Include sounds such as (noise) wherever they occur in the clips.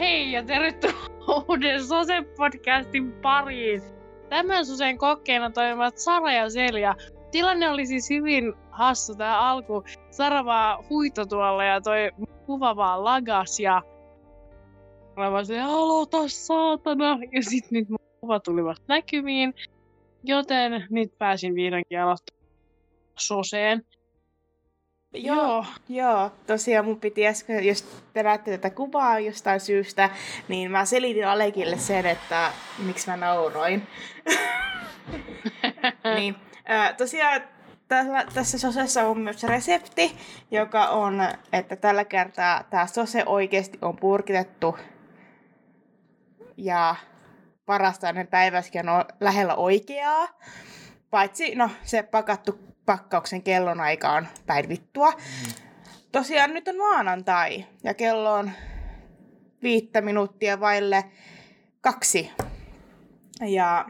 Hei ja tervetuloa uuden Sose-podcastin pariin. Tämän Susen kokkeena toimivat Sara ja Selja. Tilanne oli siis hyvin hassu tää alku. Sara vaan huito tuolla ja toi kuva vaan lagas ja mä vaan silleen, aloita saatana. Ja sit nyt mun kuva tuli vasta näkymiin. Joten nyt pääsin vihdoinkin aloittamaan Soseen. Joo, joo. tosiaan mun piti äsken, jos te näette tätä kuvaa jostain syystä, niin mä selitin Alekille sen, että miksi mä nauroin. (laughs) niin, tosiaan tällä, tässä sosessa on myös resepti, joka on, että tällä kertaa tämä sose oikeasti on purkitettu ja parasta ennen päiväskin on lähellä oikeaa. Paitsi, no, se pakattu pakkauksen kellonaika on päivittua. Tosiaan nyt on maanantai ja kello on viittä minuuttia vaille kaksi. Ja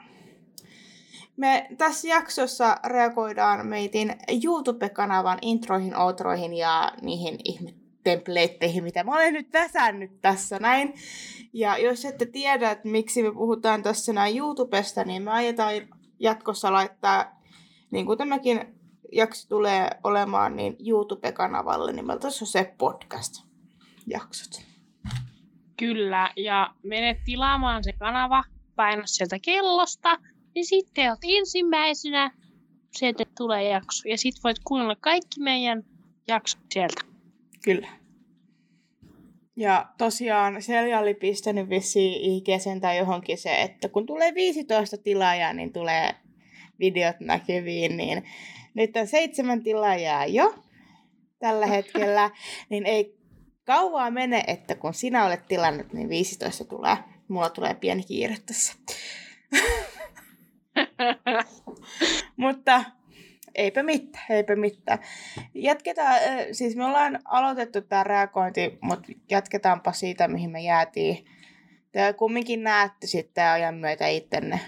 me tässä jaksossa reagoidaan meitin YouTube-kanavan introihin, outroihin ja niihin ihme templeitteihin, mitä mä olen nyt väsännyt tässä näin. Ja jos ette tiedä, että miksi me puhutaan tässä näin YouTubesta, niin me aiotaan jatkossa laittaa, niin kuin tämäkin jakso tulee olemaan niin YouTube-kanavalle nimeltä se podcast-jaksot. Kyllä, ja menet tilaamaan se kanava, paina sieltä kellosta, niin sitten olet ensimmäisenä, sieltä tulee jakso. Ja sitten voit kuunnella kaikki meidän jaksot sieltä. Kyllä. Ja tosiaan Selja oli pistänyt vissiin IGSen tai johonkin se, että kun tulee 15 tilaajaa, niin tulee videot näkyviin, niin nyt on seitsemän tilaajaa jo tällä hetkellä, niin ei kauaa mene, että kun sinä olet tilannut, niin 15 tulee. Mulla tulee pieni kiire tässä. (laughs) Mutta eipä mitään, eipä mitään. Jatketaan, siis me ollaan aloitettu tämä reagointi, mutta jatketaanpa siitä, mihin me jäätiin. Te kumminkin näette sitten ajan myötä ittenne,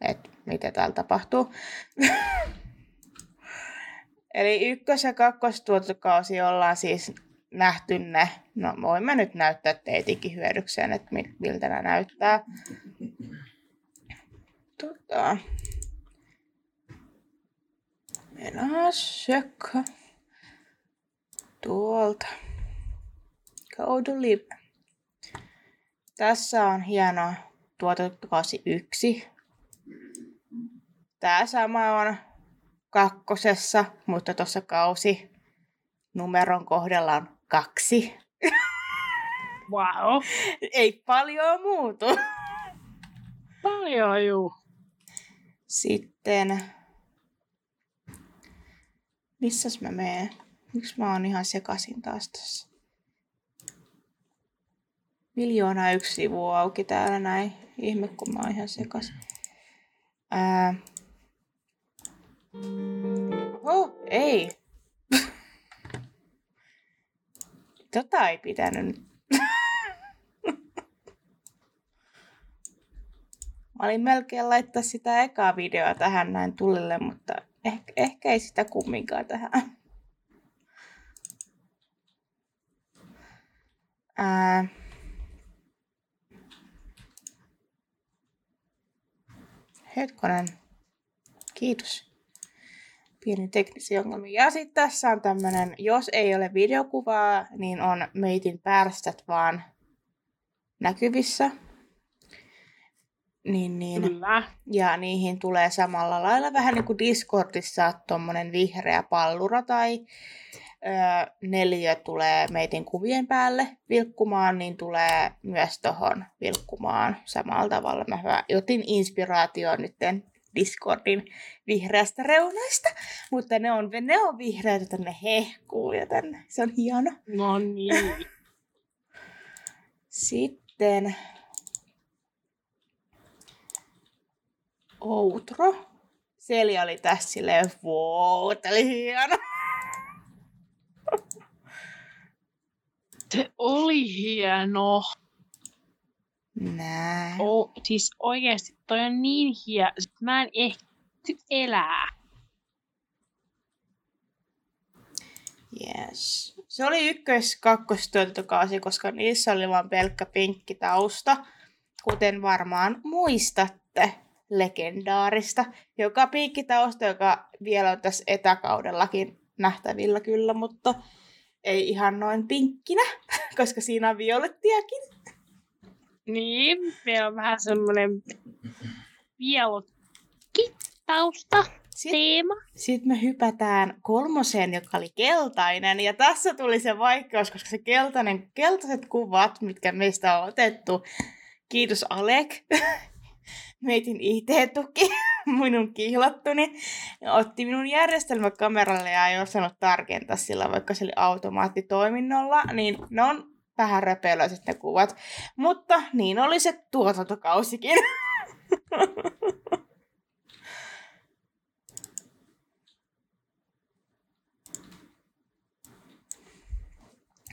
että mitä täällä tapahtuu. (laughs) Eli ykkös- ja kakkostuotokausi ollaan siis nähty ne. No voin mä nyt näyttää teitikin hyödykseen, että miltä nämä näyttää. Tota. Mennään sekka. Tuolta. Go. Tässä on hieno tuotantokausi yksi. Tää sama on kakkosessa, mutta tuossa kausi numeron kohdalla on kaksi. Wow. Ei paljon muutu. Paljon juu. Sitten, missäs mä menen? Miksi mä oon ihan sekasin taas tässä? Miljoona yksi sivua auki täällä näin. Ihme, kun mä oon ihan sekasin. Ää, Oh, ei. Tota ei pitänyt. Mä olin melkein laittaa sitä ekaa videoa tähän näin tulille, mutta ehkä, ehkä ei sitä kumminkaan tähän. Ää... Hetkonen. Kiitos pieni teknisiä ongelmia. Ja sitten tässä on tämmöinen, jos ei ole videokuvaa, niin on meitin pärstät vaan näkyvissä. Niin, niin. Kyllä. Ja niihin tulee samalla lailla vähän niin kuin Discordissa tuommoinen vihreä pallura tai ö, neljä tulee meitin kuvien päälle vilkkumaan, niin tulee myös tuohon vilkkumaan samalla tavalla. Mä otin inspiraatioon nyt Discordin vihreästä reunaista, mutta ne on, ne on vihreät, että ne hehkuu, joten se on hieno. No niin. (laughs) Sitten outro. Selja oli tässä silleen, wow, tää oli hieno. Se oli hieno. Näin. Oh, siis oikeesti toi on niin hieno. Mä en ehti elää. Yes. Se oli ykkös kakkostuotantokausi, koska niissä oli vain pelkkä pinkki tausta, kuten varmaan muistatte legendaarista, joka piikkitausta, joka vielä on tässä etäkaudellakin nähtävillä kyllä, mutta ei ihan noin pinkkinä, (laughs) koska siinä on violettiakin. Niin, meillä on vähän semmoinen violetti tausta Sitten, teema. sitten me hypätään kolmoseen, joka oli keltainen. Ja tässä tuli se vaikeus, koska se keltainen, keltaiset kuvat, mitkä meistä on otettu, kiitos Alek, (laughs) meitin IT-tuki, (laughs) minun kihlattuni, ja otti minun järjestelmäkameralle ja ei osannut tarkentaa sillä, vaikka se oli automaattitoiminnolla, niin ne on vähän röpelöiset ne kuvat. Mutta niin oli se tuotantokausikin. (laughs)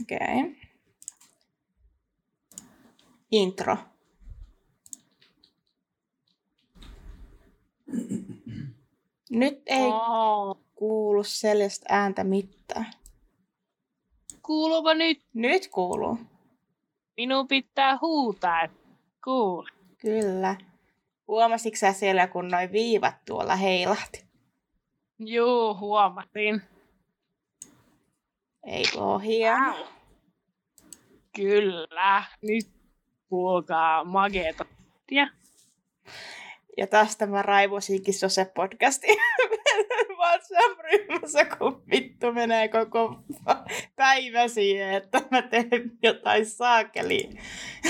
Okei. Okay. Intro. Nyt ei Oh. kuulu sellaista ääntä mitään. Kuuluuko nyt? Nyt kuuluu. Minun pitää huutaa, kuule. Kyllä. Huomasitko sä siellä, kun noi viivat tuolla heilahti? Juu, huomasin. Ei oo hieno. Kyllä. Nyt kuulkaa mageeta. Ja Ja tästä mä raivosinkin Sose podcastin (laughs) WhatsApp-ryhmässä, kun vittu menee koko päivä siihen, että mä teen jotain saakeli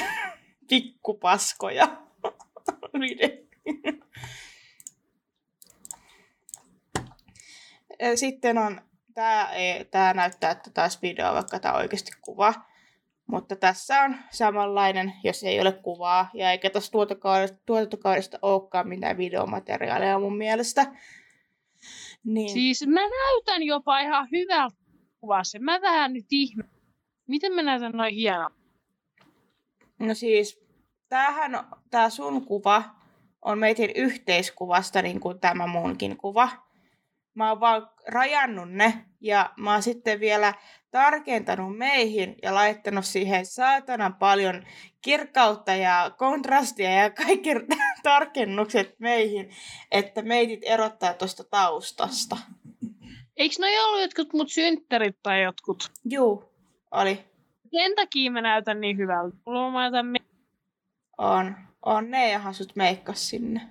(laughs) pikkupaskoja. (laughs) Sitten on, tää, ei, tää näyttää, että taas video, vaikka tää on oikeasti kuva. Mutta tässä on samanlainen, jos ei ole kuvaa. Ja eikä tässä tuotantokaudesta, tuotantokaudesta olekaan mitään videomateriaalia mun mielestä. Niin. siis mä näytän jopa ihan hyvältä kuvassa. Mä vähän nyt ihme. Miten mä näytän noin hieno? No siis, tämähän, tää sun kuva on meidän yhteiskuvasta niin kuin tämä munkin kuva. Mä oon vaan rajannut ne ja mä oon sitten vielä tarkentanut meihin ja laittanut siihen saatanan paljon kirkkautta ja kontrastia ja kaikki (laughs) tarkennukset meihin, että meitit erottaa tuosta taustasta. Eikö noi ollut jotkut mut synttärit tai jotkut? Juu, oli. Sen takia mä näytän niin hyvältä. Mulla mä näytän me- On. On ne ja sut meikkas sinne.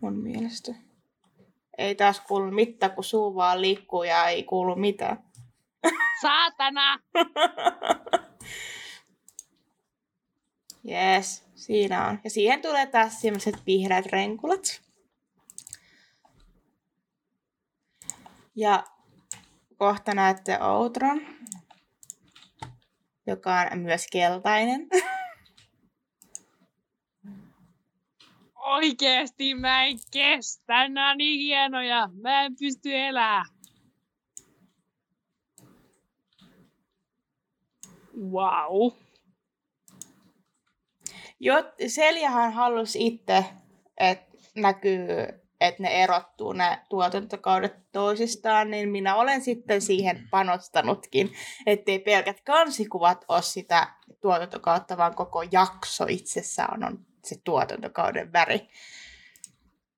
Mun mielestä. Ei taas kuulu mitään, kun suu vaan liikkuu ja ei kuulu mitään. (laughs) Saatana! Yes, siinä on. Ja siihen tulee taas sellaiset vihreät renkulat. Ja kohta näette Outron, joka on myös keltainen. (laughs) Oikeesti mä en kestä. Nää on niin hienoja. Mä en pysty elää. Wow. Jot, Seljahan halusi itse, että näkyy, että ne erottuu ne tuotantokaudet toisistaan, niin minä olen sitten siihen panostanutkin, ettei pelkät kansikuvat ole sitä tuotantokautta, vaan koko jakso itsessään on se tuotantokauden väri.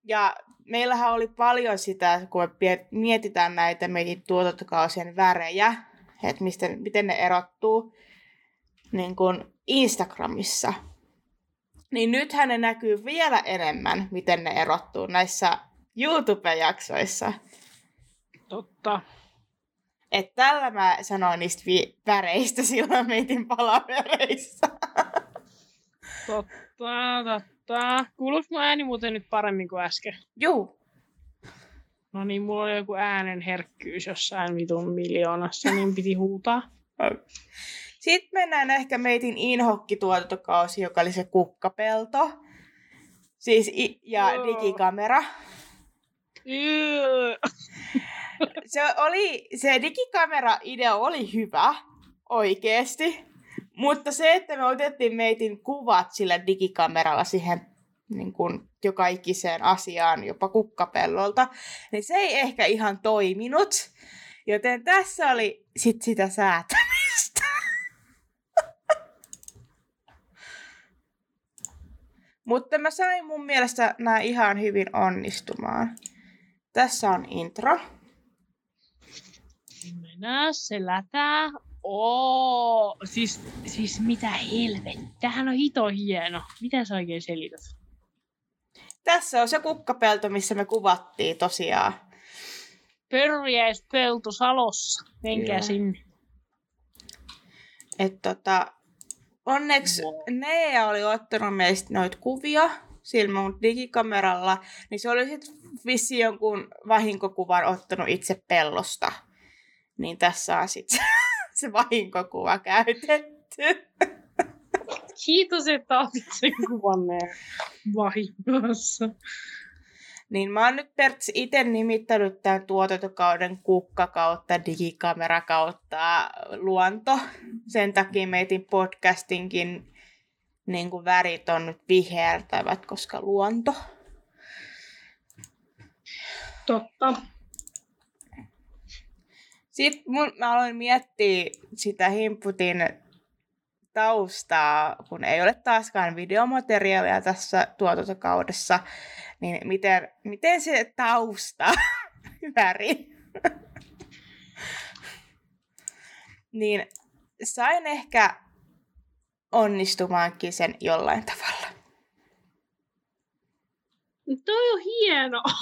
Ja meillähän oli paljon sitä, kun me mietitään näitä meidän tuotantokausien värejä, että mistä, miten ne erottuu niin kuin Instagramissa. Niin nythän ne näkyy vielä enemmän, miten ne erottuu näissä YouTube-jaksoissa. Totta. Että tällä mä sanoin niistä vi- väreistä (laughs) silloin meitin palavereissa. Totta, totta. Kuuluuko mun ääni muuten nyt paremmin kuin äsken? Juu. No niin, mulla oli joku äänen herkkyys jossain vitun miljoonassa, niin piti huutaa. Sitten mennään ehkä meitin inhokki-tuotantokausi, joka oli se kukkapelto. Siis i- ja Joo. digikamera. Se, oli, se digikamera-idea oli hyvä, oikeesti. Mutta se, että me otettiin meitin kuvat sillä digikameralla siihen niin kuin joka ikiseen asiaan, jopa kukkapellolta, niin se ei ehkä ihan toiminut. Joten tässä oli sit sitä säätämistä. (laughs) Mutta mä sain mun mielestä nämä ihan hyvin onnistumaan. Tässä on intro. Mennään, se lätää. Oo, siis, siis mitä helvettiä. Tämähän on hito hieno. Mitä sä oikein selität? Tässä on se kukkapelto, missä me kuvattiin tosiaan. Pörjäispelto Salossa. Menkää Joo. sinne. Et tota, onneksi Wow. Nea oli ottanut meistä noita kuvia sillä mun digikameralla, niin se oli sitten vissi jonkun vahinkokuvan ottanut itse pellosta. Niin tässä on sitten (laughs) se vahinkokuva käytetty. Kiitos, että otit sen kuvanneen vahingossa. Niin mä oon nyt Pertsi itse nimittänyt tämän tuotantokauden kukka kautta digikamera kautta luonto. Sen takia meitin podcastinkin niin kuin värit on nyt vihertävät, koska luonto. Totta. Sitten mun, mä aloin miettiä sitä himputin taustaa, kun ei ole taaskaan videomateriaalia tässä tuotantokaudessa, niin miten, miten se tausta (laughs) väri, (laughs) niin sain ehkä onnistumaankin sen jollain tavalla. Toi on hieno. (laughs)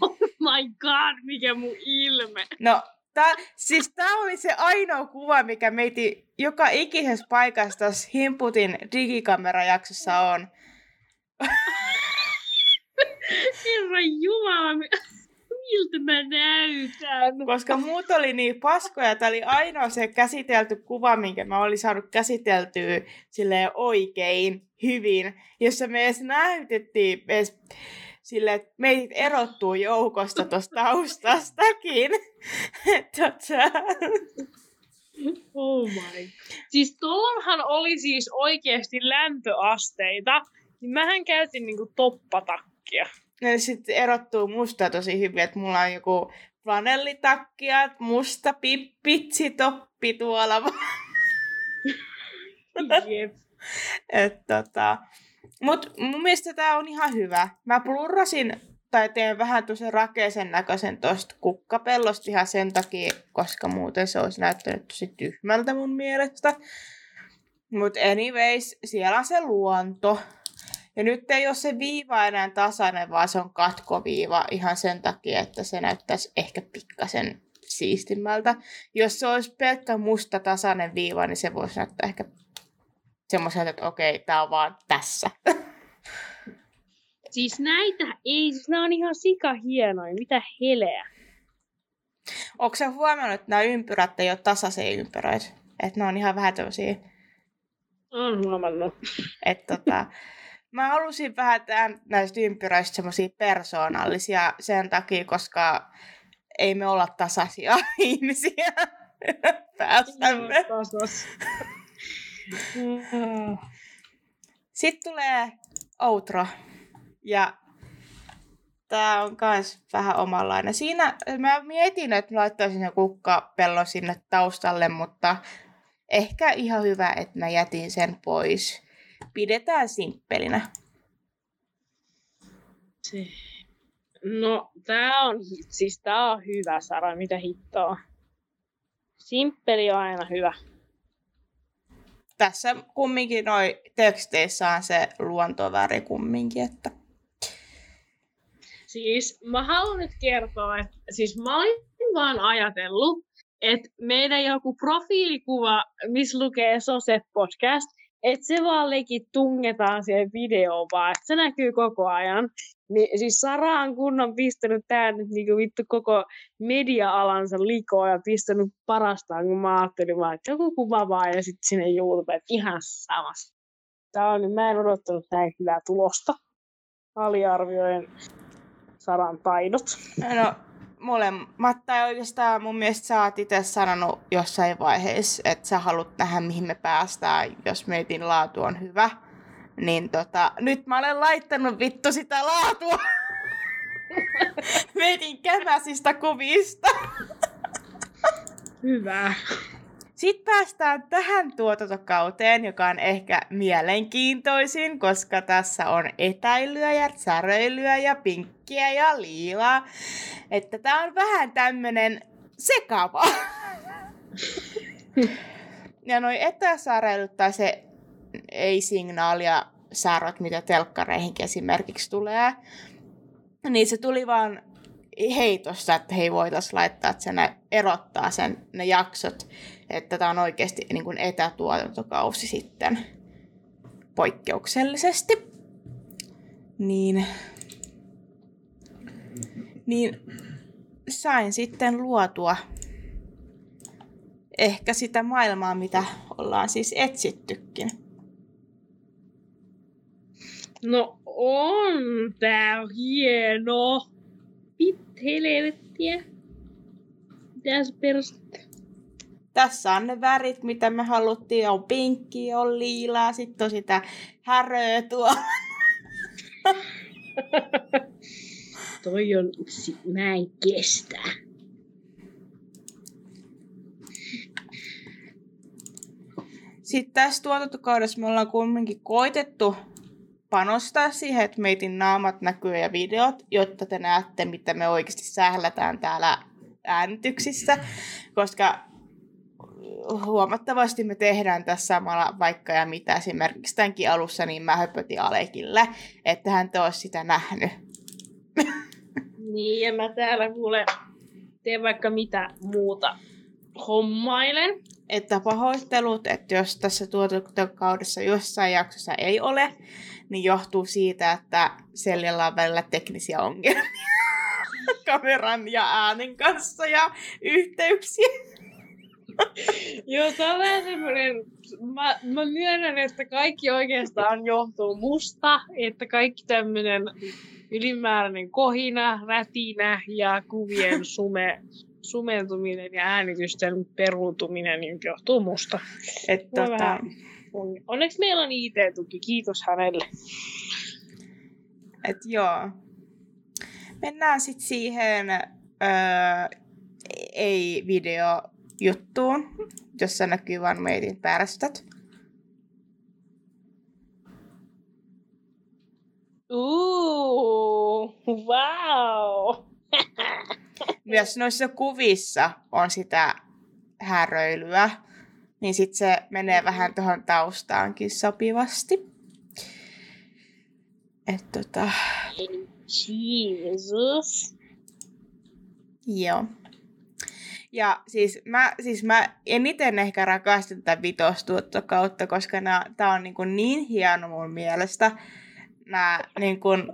Oh my god, mikä mun ilme. No, tää, siis tää oli se ainoa kuva, mikä meiti joka ikisessä paikassa tässä Himputin digikamerajaksossa on. (laughs) Herra Jumala, mi- (laughs) miltä mä näytän? Koska muut oli niin paskoja, tää oli ainoa se käsitelty kuva, minkä mä olin saanut käsiteltyä silleen oikein, hyvin, jossa me edes näytettiin edes sille, että meidät erottuu joukosta tuosta taustastakin. (laughs) tota, Oh my. Siis tuollahan oli siis oikeasti lämpöasteita, niin mähän käytin niinku toppatakkia. Ja sitten erottuu musta tosi hyvin, että mulla on joku flanellitakki ja musta pippitsitoppi tuolla. Jep. Et tota, mut mun mielestä tää on ihan hyvä. Mä plurrasin tai teen vähän tosi rakeisen näköisen tosta kukkapellosta ihan sen takia, koska muuten se olisi näyttänyt tosi tyhmältä mun mielestä. Mut anyways, siellä on se luonto. Ja nyt ei ole se viiva enää tasainen, vaan se on katkoviiva ihan sen takia, että se näyttäisi ehkä pikkasen siistimmältä. Jos se olisi pelkkä musta tasainen viiva, niin se voisi näyttää ehkä semmoiselta, että okei, tää on vaan tässä. (laughs) Siis näitä ei, siis nämä on ihan sika hienoja, mitä heleä. Onko sä huomannut, että nämä ympyrät ei ole tasaisia ympyröitä? Että ne on ihan vähän tämmöisiä, On huomannut. (laughs) että tota, mä halusin vähän tehdä näistä ympyröistä semmoisia persoonallisia sen takia, koska ei me olla tasaisia (laughs) ihmisiä päässämme. Tasas. Sitten tulee outro. Ja tää on kans vähän omanlainen. Siinä mä mietin, että laittaisin sen kukkapellon sinne taustalle, mutta ehkä ihan hyvä, että mä jätin sen pois. Pidetään simppelinä. No, tää on, siis tää on hyvä, Sara, mitä hittoa. Simppeli on aina hyvä. Tässä kumminkin noi teksteissä on se luontoväri kumminkin, että Siis mä haluan nyt kertoa, että siis mä olin vaan ajatellut, että meidän joku profiilikuva, missä lukee Sose Podcast, että se vaan leikit tungetaan siihen videoon vaan, että se näkyy koko ajan. Niin siis Sara on kunnon pistänyt tää nyt niinku vittu koko media-alansa likoon ja pistänyt parastaan, kun mä ajattelin vaan, että joku kuva vaan ja sitten sinne YouTube, ihan samassa. Tää on, mä en odottanut näin hyvää tulosta. Aliarvioin Saran taidot. no molemmat, tai oikeastaan mun mielestä sä oot itse sanonut jossain vaiheessa, että sä haluat nähdä, mihin me päästään, jos meitin laatu on hyvä. Niin tota, nyt mä olen laittanut vittu sitä laatua (laughs) meitin kämäsistä kuvista. Hyvä. Sitten päästään tähän tuotantokauteen, joka on ehkä mielenkiintoisin, koska tässä on etäilyä ja säröilyä ja pinkkiä ja liilaa. Että tää on vähän tämmönen sekava. (laughs) ja noi etäsäröilyt tai se ei-signaalia säröt, mitä telkkareihinkin esimerkiksi tulee, niin se tuli vaan heitosta, että hei voitaisiin laittaa, että se erottaa sen, ne jaksot, että tämä on oikeasti niin kuin etätuotantokausi sitten poikkeuksellisesti. Niin, niin sain sitten luotua ehkä sitä maailmaa, mitä ollaan siis etsittykin. No on tää hieno. Pit helvettiä. Mitäs perustettu? Tässä on ne värit, mitä me haluttiin. On pinkki, on liilaa, sitten on sitä häröä tuo. (laughs) Toi on, mä en kestä. Sitten tässä tuotantokaudessa me ollaan kumminkin koitettu panostaa siihen, että meitin naamat näkyy ja videot, jotta te näette, mitä me oikeasti sählätään täällä äänityksissä, koska huomattavasti me tehdään tässä samalla vaikka ja mitä esimerkiksi tämänkin alussa, niin mä höpötin Alekille, että hän te olisi sitä nähnyt. Niin, ja mä täällä kuule teen vaikka mitä muuta hommailen. Että pahoittelut, että jos tässä tuotantokaudessa jossain jaksossa ei ole, niin johtuu siitä, että Seljalla on välillä teknisiä ongelmia (laughs) kameran ja äänen kanssa ja yhteyksiä. Joo, se on vähän semmoinen, mä, mä myönnän, että kaikki oikeastaan johtuu musta, että kaikki tämmöinen ylimääräinen kohina, rätinä ja kuvien sume, sumentuminen ja äänitysten peruutuminen niin johtuu musta. Et, Mua tota, vähän on- Onneksi meillä on IT-tuki, kiitos hänelle. et joo. Mennään sitten siihen öö, ei-video-juttuun, jossa näkyy vain meidän päästöt. Ooh, (laughs) wow! Myös noissa kuvissa on sitä häröilyä, niin sitten se menee vähän tuohon taustaankin sopivasti. Et tota, Jesus. joo. Ja siis mä, siis mä eniten ehkä rakastan tätä vitostuottokautta, koska tämä on niin, kuin niin hieno mun mielestä nämä niin kuin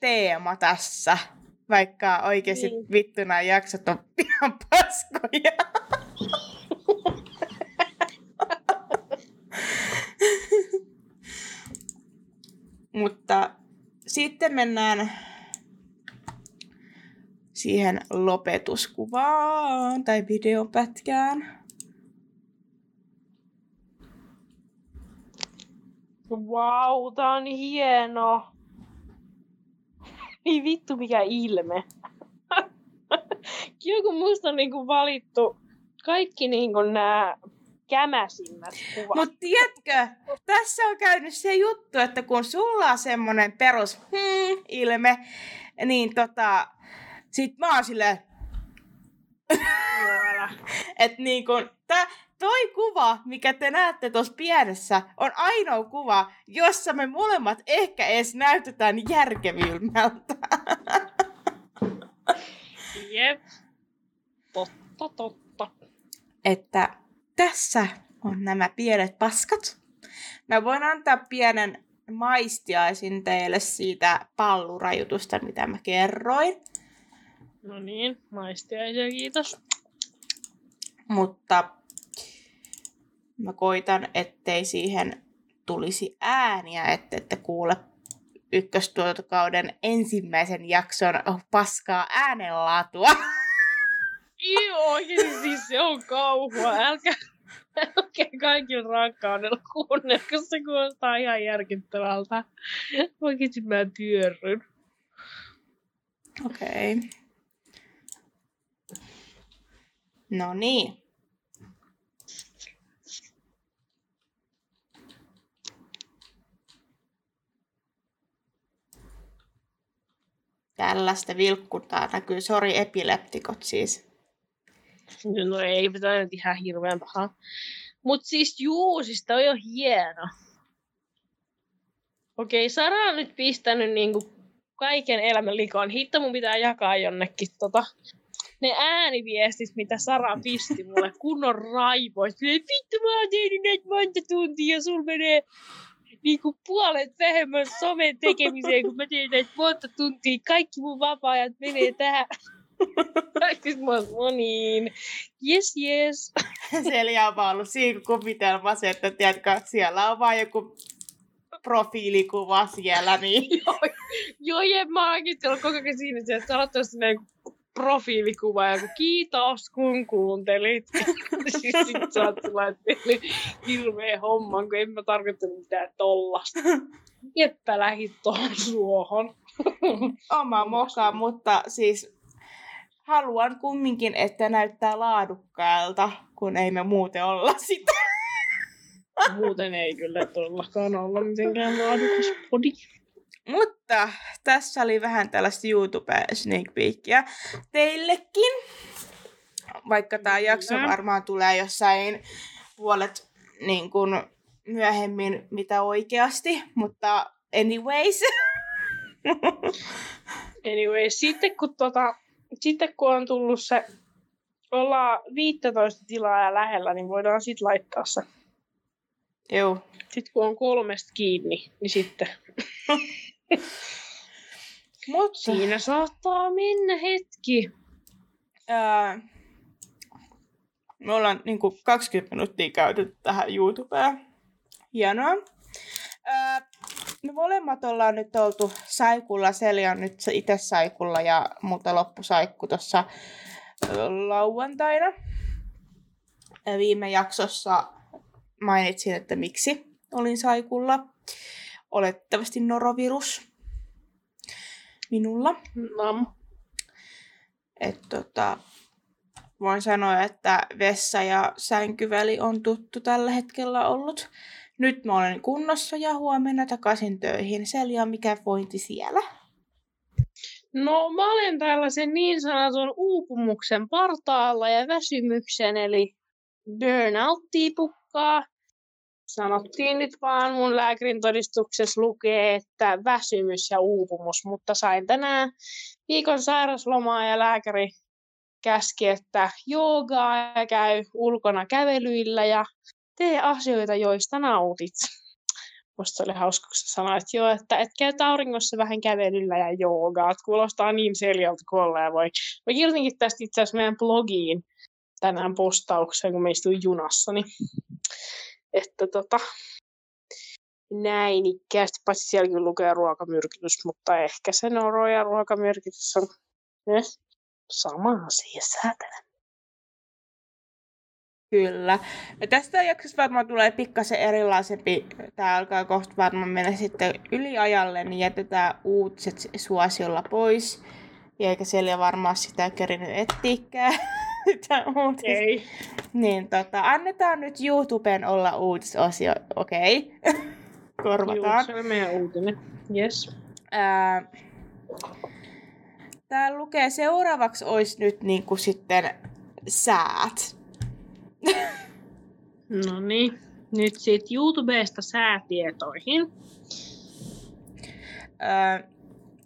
teema tässä. Vaikka oikeasti Niin. vittu nämä jaksot on (laughs) ihan paskoja. Mutta sitten mennään siihen lopetuskuvaan tai videopätkään. Wow, tää on hieno. Ei vittu mikä ilme. Joku musta on niinku valittu kaikki niinku nää kämäsimmät kuvat. Mutta tiedätkö, tässä on käynyt se juttu, että kun sulla on semmonen perus hmm, ilme, niin tota, sit mä oon silleen, että niin kun, tää, toi kuva, mikä te näette tuossa pienessä, on ainoa kuva, jossa me molemmat ehkä edes näytetään järkevimmältä. (laughs) Jep. Totta, totta. että tässä on nämä pienet paskat. Mä voin antaa pienen maistiaisin teille siitä pallurajutusta, mitä mä kerroin. No niin, maistiaisia, kiitos. Mutta mä koitan, ettei siihen tulisi ääniä, että ette kuule ykköstuotantokauden ensimmäisen jakson paskaa äänenlaatua. Joo, siis se on kauhua. Älkää, älkää kaikilla rakkaudella kuunnelko se kuulostaa ihan järkyttävältä. Oikeesti mä työrryn. Okei. Okay. No niin. Tällaista vilkkutaa näkyy. Sori epileptikot siis. No ei, tämä nyt ihan hirveän paha. Mut siis juu, siis toi on hieno. Okei, Sara on nyt pistänyt niinku kaiken elämän likoon. Hitto mun pitää jakaa jonnekin tota, ne ääniviestit, mitä Sara pisti mulle, kunnon raivoit. Vittu, mä oon tehnyt näitä monta tuntia, sul menee niinku puolet vähemmän somen tekemiseen, kun mä teen näitä monta tuntia. Kaikki mun vapaa-ajat menee tähän. Kaikki mä oon, niin, yes, yes. (laughs) Selja on vaan ollut siinä kuvitelmassa, että tiedätkö, siellä on vaan joku profiilikuva siellä, niin... (laughs) joo, joo, jep, mä oon koko ajan siinä, että sä oot profiilikuva ja kiitos kun kuuntelit. (laughs) siis sit sä oot sellainen hirveä homma, kun en mä tarkoittanut mitään tollasta. Jeppä lähit tuohon suohon. (laughs) Oma moka, mutta siis haluan kumminkin, että näyttää laadukkaalta, kun ei me muuten olla sitä. Muuten ei kyllä todellakaan olla mitenkään laadukas podi. Mutta tässä oli vähän tällaista YouTube sneak peekia teillekin. Vaikka tämä jakso varmaan tulee jossain puolet niin kuin myöhemmin mitä oikeasti, mutta anyways. (laughs) anyways, sitten kun, tota, sitten kun on tullut se, ollaan 15 tilaa ja lähellä, niin voidaan sitten laittaa se. Joo. Sitten kun on kolmesta kiinni, niin sitten (laughs) (laughs) Mutta siinä saattaa mennä hetki. Ää, me ollaan niin kuin 20 minuuttia käytetty tähän YouTubeen. Hienoa. Ää, me molemmat ollaan nyt oltu saikulla. Seli on nyt itse saikulla ja multa loppusaikku tuossa lauantaina. Viime jaksossa mainitsin, että miksi olin saikulla olettavasti norovirus minulla. Nam. Et tota, voin sanoa, että vessa ja sänkyväli on tuttu tällä hetkellä ollut. Nyt mä olen kunnossa ja huomenna takaisin töihin. Selja, mikä vointi siellä? No mä olen tällaisen niin sanotun uupumuksen partaalla ja väsymyksen, eli burnouttia pukkaa sanottiin nyt vaan, mun lääkärin todistuksessa lukee, että väsymys ja uupumus, mutta sain tänään viikon sairaslomaa ja lääkäri käski, että joogaa ja käy ulkona kävelyillä ja tee asioita, joista nautit. Musta oli hauska, kun sanoit, että joo, että et käy auringossa vähän kävelyllä ja joogaa. Kuulostaa niin seljalta kuin ollaan voi. Mä kirjoitinkin tästä itse asiassa meidän blogiin tänään postauksen, kun me istuin junassa, niin että tota, näin ikkäästi, paitsi sielläkin lukee ruokamyrkytys, mutta ehkä se noro ja ruokamyrkytys on ne, sama asia säätänä. Kyllä. Ja tästä jaksosta varmaan tulee pikkasen erilaisempi. Tämä alkaa kohta varmaan mennä sitten yliajalle, niin jätetään uutiset suosiolla pois. Ja eikä siellä varmaan sitä kerinyt (laughs) (laughs) etsiäkään. Ei. Niin, tota, annetaan nyt YouTuben olla uutisosio, okei? Okay. (laughs) Korvataan. Juu, se on meidän uutinen. Yes. Ää, täällä lukee seuraavaksi olisi nyt niin kuin sitten säät. (laughs) no niin. Nyt sitten YouTubesta säätietoihin. Ää,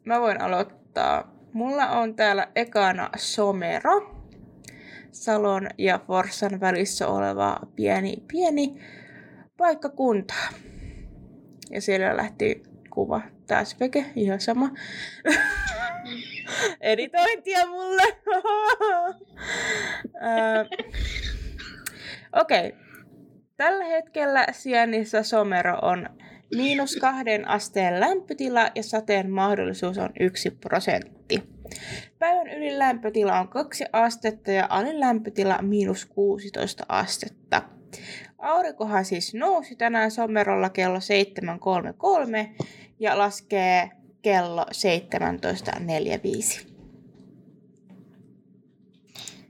mä voin aloittaa. Mulla on täällä ekana Somero. Salon ja Forssan välissä oleva pieni, pieni paikkakunta. Ja siellä lähti kuva taas veke, ihan sama. (laughs) Editointia mulle. (laughs) Okei. Okay. Tällä hetkellä sijainnissa Somero on miinus kahden asteen lämpötila ja sateen mahdollisuus on yksi prosentti. Päivän ylin lämpötila on 2 astetta ja alin lämpötila miinus 16 astetta. Aurinkohan siis nousi tänään somerolla kello 7.33 ja laskee kello 17.45.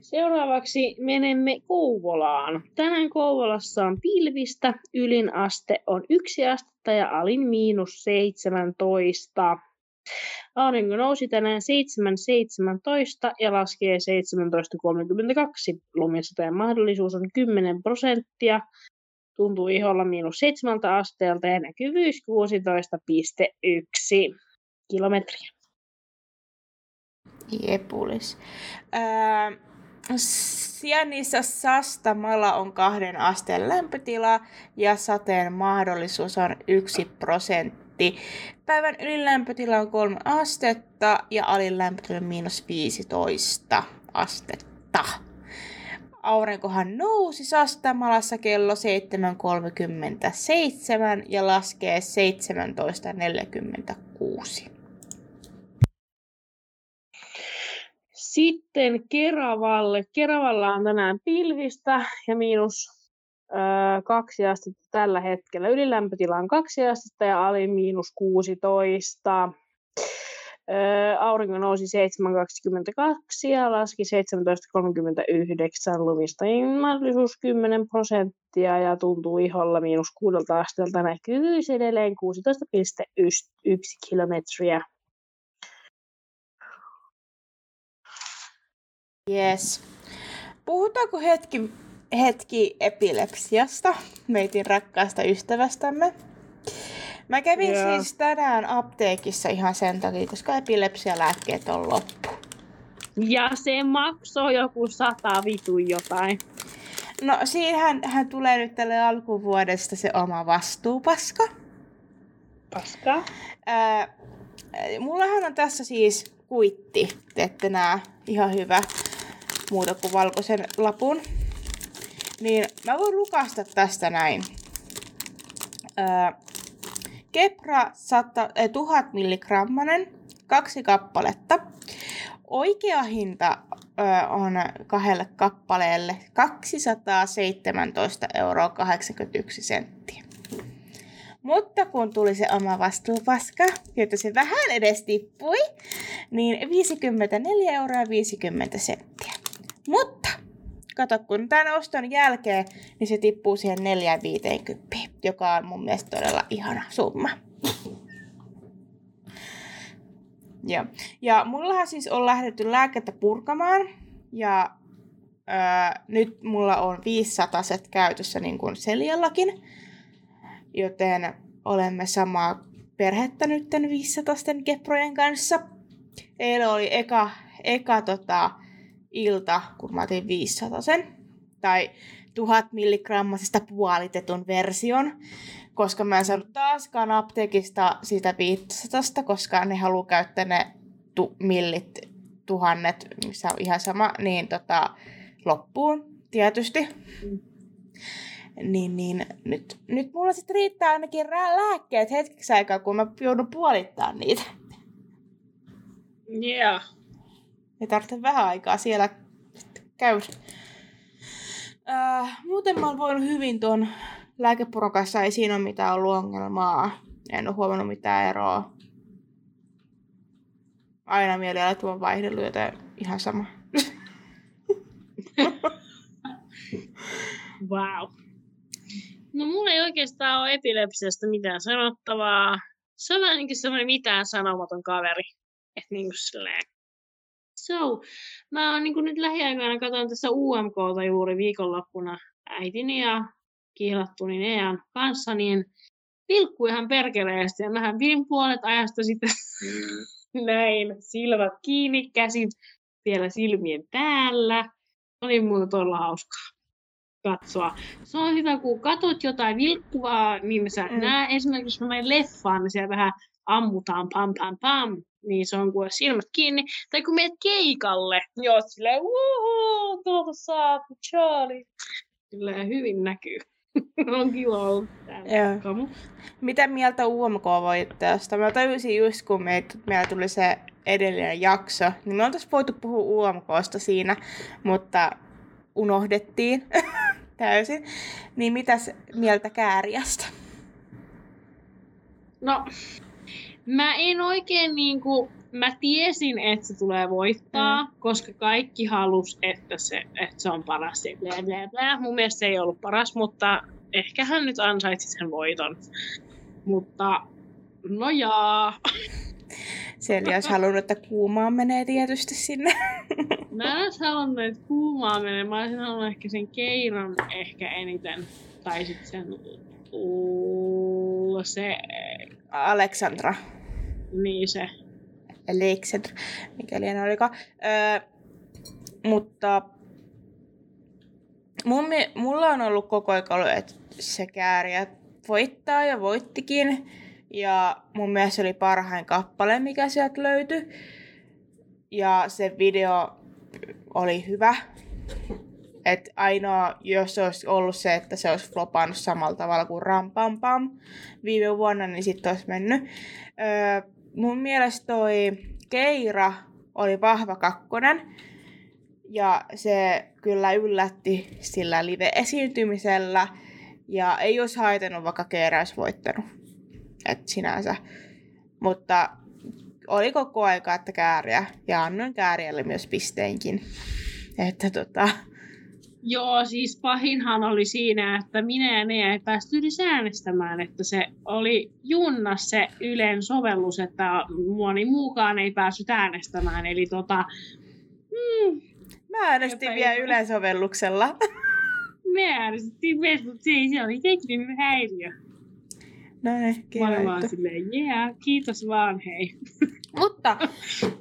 Seuraavaksi menemme Kouvolaan. Tänään Kouvolassa on pilvistä, ylin aste on yksi astetta ja alin miinus 17. Aurinko nousi tänään 7.17 ja laskee 17.32. Lumisateen mahdollisuus on 10 prosenttia. Tuntuu iholla miinus 7 asteelta ja näkyvyys 16,1 kilometriä. Jepulis. Öö, Sijainnissa Sastamalla on kahden asteen lämpötila ja sateen mahdollisuus on yksi prosentti. Päivän ylilämpötila on kolme astetta ja alilämpötila miinus 15 astetta. Aurinkohan nousi Sastamalassa kello 7.37 ja laskee 17.46. Sitten Keravalle. Keravalla on tänään pilvistä ja miinus kaksi astetta tällä hetkellä. Ylilämpötila on kaksi astetta ja ali miinus 16. Ö, aurinko nousi 7.22 ja laski 17.39 lumista. Mahdollisuus 10 prosenttia ja tuntuu iholla miinus kuudelta asteelta. Näkyy edelleen 16,1 kilometriä. Yes. Puhutaanko hetki, hetki epilepsiasta, meitin rakkaasta ystävästämme? Mä kävin yeah. siis tänään apteekissa ihan sen takia, koska epilepsialääkkeet on loppu. Ja se maksoi joku sata vitu jotain. No siinähän hän tulee nyt tälle alkuvuodesta se oma vastuupaska. Paska? Ää, mullahan on tässä siis kuitti, että nää ihan hyvä muuta kuin valkoisen lapun. Niin mä voin lukasta tästä näin. Öö, Kepra 100, eh, 1000 milligrammanen, kaksi kappaletta. Oikea hinta ö, on kahdelle kappaleelle 217 euroa 81 senttiä. Mutta kun tuli se oma vastuupaska, jotta se vähän edes tippui, niin 54 euroa 50 senttiä. Mutta kato, kun tämän oston jälkeen, niin se tippuu siihen 450, joka on mun mielestä todella ihana summa. Ja, ja mullahan siis on lähdetty lääkettä purkamaan, ja ää, nyt mulla on 500 set käytössä niin kuin Seliallakin, joten olemme samaa perhettä nyt 500 keprojen kanssa. Eilen oli eka, eka tota, ilta, kun mä otin 500 sen, tai 1000 milligrammasesta puolitetun version, koska mä en saanut taaskaan apteekista sitä 500, koska ne haluaa käyttää ne tu- millit, tuhannet, missä on ihan sama, niin tota, loppuun tietysti. Mm. Niin, niin nyt, nyt mulla sitten riittää ainakin lääkkeet hetkeksi aikaa, kun mä joudun puolittaa niitä. Yeah. Ja tarvitse vähän aikaa siellä käydä. Äh, muuten mä oon voinut hyvin tuon lääkepuron kanssa, ei siinä ole mitään ollut ongelmaa. En ole huomannut mitään eroa. Aina mielialat on vaihdellut, joten ihan sama. (laughs) wow. No mulla ei oikeastaan ole epilepsiasta mitään sanottavaa. Se on vähän niin kuin semmoinen mitään sanomaton kaveri. Että niin kuin silleen, So, mä oon niin nyt lähiaikoina katson tässä UMKta juuri viikonloppuna äitini ja kiilattuni Nean kanssa, niin vilkku ihan perkeleesti ja mähän pidin puolet ajasta sitten mm. (laughs) näin, silmät kiinni, käsin vielä silmien päällä. Oli muuta todella hauskaa katsoa. Se on sitä, kun katot jotain vilkkuvaa, niin sä mm. näe esimerkiksi, jos mä menen leffaan, niin siellä vähän ammutaan pam pam pam, niin se on kuin silmät kiinni. Tai kun menet keikalle, niin oot silleen, wuhuu, tuolta saapu Charlie. Silleen hyvin näkyy. (laughs) on kiva täällä. Mitä mieltä UMK voi tästä? Mä tajusin just, kun meillä tuli se edellinen jakso, niin me oltaisiin voitu puhua UMKsta siinä, mutta unohdettiin (laughs) täysin. Niin mitäs mieltä kääriästä? No, mä en oikein niinku mä tiesin, että se tulee voittaa, mm. koska kaikki halus, että se, että se on paras. Blä, blä, blä. Mun mielestä se ei ollut paras, mutta ehkä hän nyt ansaitsi sen voiton. Mutta no jaa. (laughs) Selja olisi halunnut, että kuumaan menee tietysti sinne. (laughs) Mä en olisi halunnut, että kuumaan menee. Mä olisin halunnut ehkä sen keiron ehkä eniten. Tai sitten sen se... Aleksandra. Niin se. Alexandra, mikä lienee olikaan. Öö, mutta mun, mulla on ollut koko ajan ollut, että se kääriä voittaa ja voittikin. Ja mun mielestä se oli parhain kappale, mikä sieltä löytyi. Ja se video oli hyvä. Et ainoa, jos se olisi ollut se, että se olisi flopannut samalla tavalla kuin Rampampam viime vuonna, niin sitten olisi mennyt. Öö, mun mielestä toi Keira oli vahva kakkonen. Ja se kyllä yllätti sillä live-esiintymisellä. Ja ei olisi haitannut, vaikka Keira olisi voittanut. Et sinänsä. Mutta oli koko aika, että kääriä. Ja annoin kääriälle myös pisteinkin. Että tota, Joo, siis pahinhan oli siinä, että minä ja ne ei päästy yli äänestämään, että se oli junnas se Ylen sovellus, että moni muukaan ei päässyt äänestämään. Eli tota, mm, Mä äänestin vielä Ylen sovelluksella. (laughs) Me äänestettiin myös, mutta se, se oli tekninen häiriö. No ehkä. Silleen, yeah, kiitos vaan, hei. (laughs) Mutta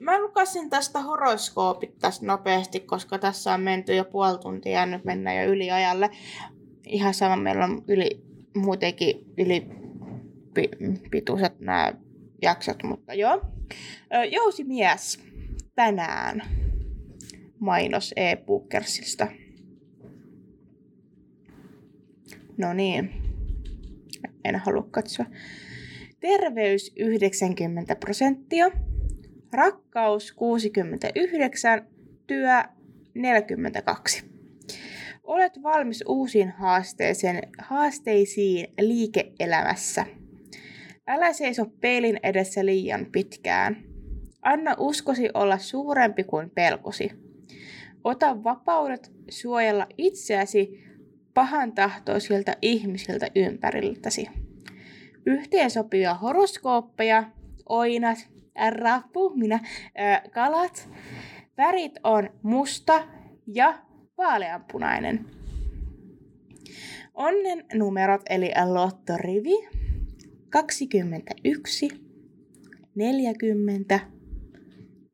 mä lukasin tästä horoskoopit tästä nopeasti, koska tässä on menty jo puoli tuntia ja nyt mennään jo yli ajalle. Ihan sama, meillä on yli, muutenkin yli pi, pituiset nämä jaksot, mutta joo. Jousimies tänään mainos e-bookersista. No niin, en halua katsoa. Terveys 90 prosenttia, rakkaus 69, työ 42. Olet valmis uusiin haasteisiin, haasteisiin liike-elämässä. Älä seiso peilin edessä liian pitkään. Anna uskosi olla suurempi kuin pelkosi. Ota vapaudet suojella itseäsi pahan tahtoisilta ihmisiltä ympäriltäsi yhteensopivia horoskooppeja, oinat, rapu, minä, ö, kalat. Värit on musta ja vaaleanpunainen. Onnen numerot eli lottorivi 21, 40,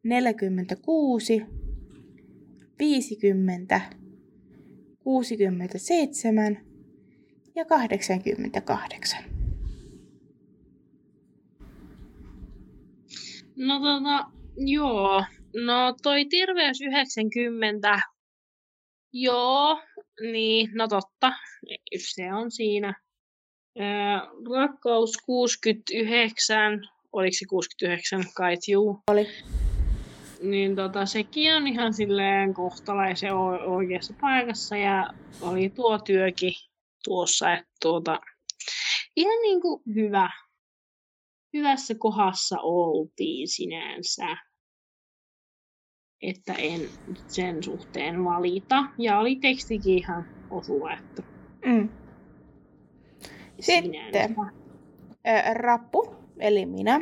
46, 50, 67 ja 88. No tota, joo. No toi Terveys 90. Joo, niin, no totta. Se on siinä. Ää, rakkaus 69. Oliko se 69? Kait juu. Oli. Niin tota, sekin on ihan silleen kohtalaisen oikeassa paikassa ja oli tuo työkin tuossa, että tuota, ihan niin kuin hyvä hyvässä kohdassa oltiin sinänsä. Että en sen suhteen valita. Ja oli tekstikin ihan osuva, että mm. Sitten ää, rappu, eli minä.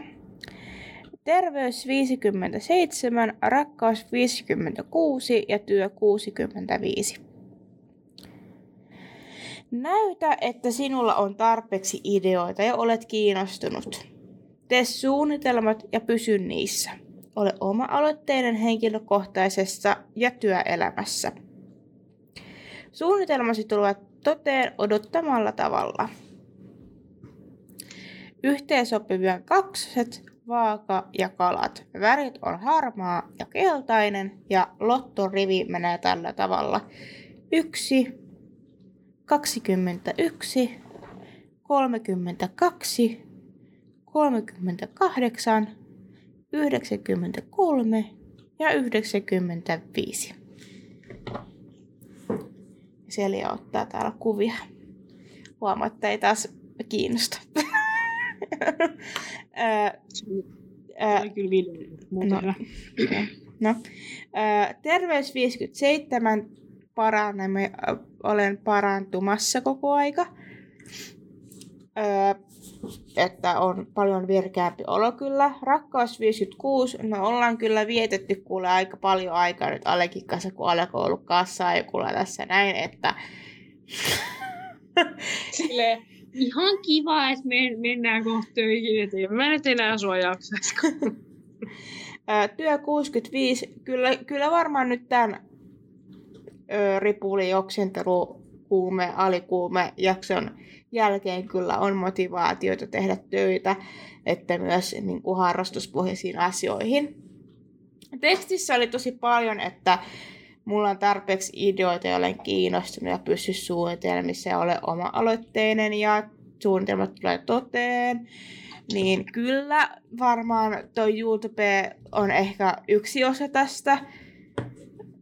Terveys 57, rakkaus 56 ja työ 65. Näytä, että sinulla on tarpeeksi ideoita ja olet kiinnostunut. Tee suunnitelmat ja pysy niissä. Ole oma-aloitteinen henkilökohtaisessa ja työelämässä. Suunnitelmasi tulevat toteen odottamalla tavalla. Yhteensopivia kaksoset, vaaka ja kalat. Värit on harmaa ja keltainen ja lottorivi menee tällä tavalla. 1, 21, 32, 38, 93 ja 95. Selja ottaa täällä kuvia. Huomaa, että ei taas kiinnosta. (laughs) Ää, kyllä No. No, terveys 57 paranemme, olen parantumassa koko aika. Että on paljon virkeämpi olo kyllä. Rakkaus 56, no ollaan kyllä vietetty kuule aika paljon aikaa nyt Alekin kanssa, kun Aleko on ollut kassaa ja kuule tässä näin, että (laughs) Silleen, ihan kiva, että me mennään kohta töihin, että en mä nyt enää sua jaksaisi. (laughs) Työ 65, kyllä, kyllä varmaan nyt tämän ö, ripuli, oksentelu, kuume, alikuume jakson jälkeen kyllä on motivaatiota tehdä töitä, että myös niin kuin harrastuspohjaisiin asioihin. Tekstissä oli tosi paljon, että mulla on tarpeeksi ideoita ja olen kiinnostunut ja pysy suunnitelmissa ja ole oma-aloitteinen ja suunnitelmat tulee toteen. Niin kyllä varmaan toi YouTube on ehkä yksi osa tästä.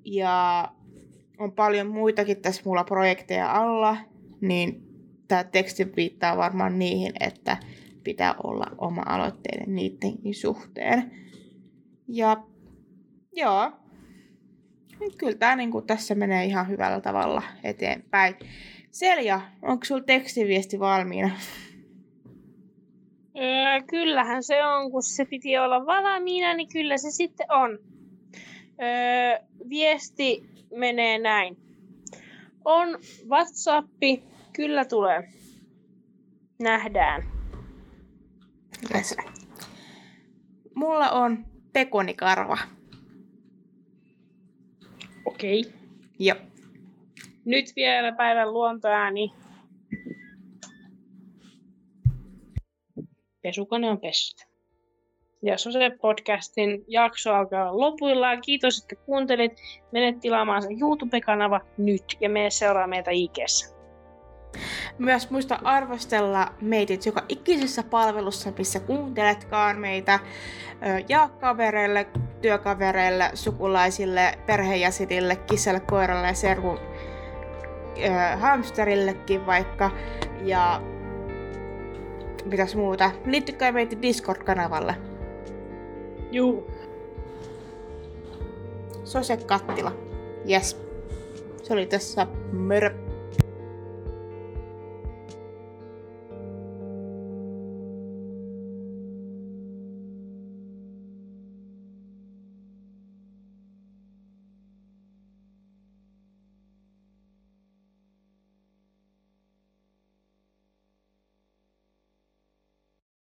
Ja on paljon muitakin tässä mulla projekteja alla, niin tämä teksti viittaa varmaan niihin, että pitää olla oma-aloitteinen niidenkin suhteen. Ja joo, kyllä tämä niinku tässä menee ihan hyvällä tavalla eteenpäin. Selja, onko sulla tekstiviesti valmiina? Öö, kyllähän se on, kun se piti olla valmiina, niin kyllä se sitten on. Öö, viesti menee näin. On Whatsappi, kyllä tulee. Nähdään. Yes. Mulla on pekonikarva. Okei. Okay. Joo. Nyt vielä päivän luontoääni. Pesukone on pesty. Ja Sose podcastin jakso alkaa lopuillaan. Kiitos, että kuuntelit. Mene tilaamaan sen YouTube-kanava nyt ja mene seuraa meitä IGssä. Myös muista arvostella meitä joka ikisessä palvelussa, missä kuunteletkaan meitä. Ö, Jaa kavereille, työkavereille, sukulaisille, perheenjäsenille, kissalle, koiralle ja servun ö, hamsterillekin vaikka. Ja mitäs muuta. Liittykää meitä Discord-kanavalle. Juu. Sose Kattila. Yes. Se oli tässä. Mörö.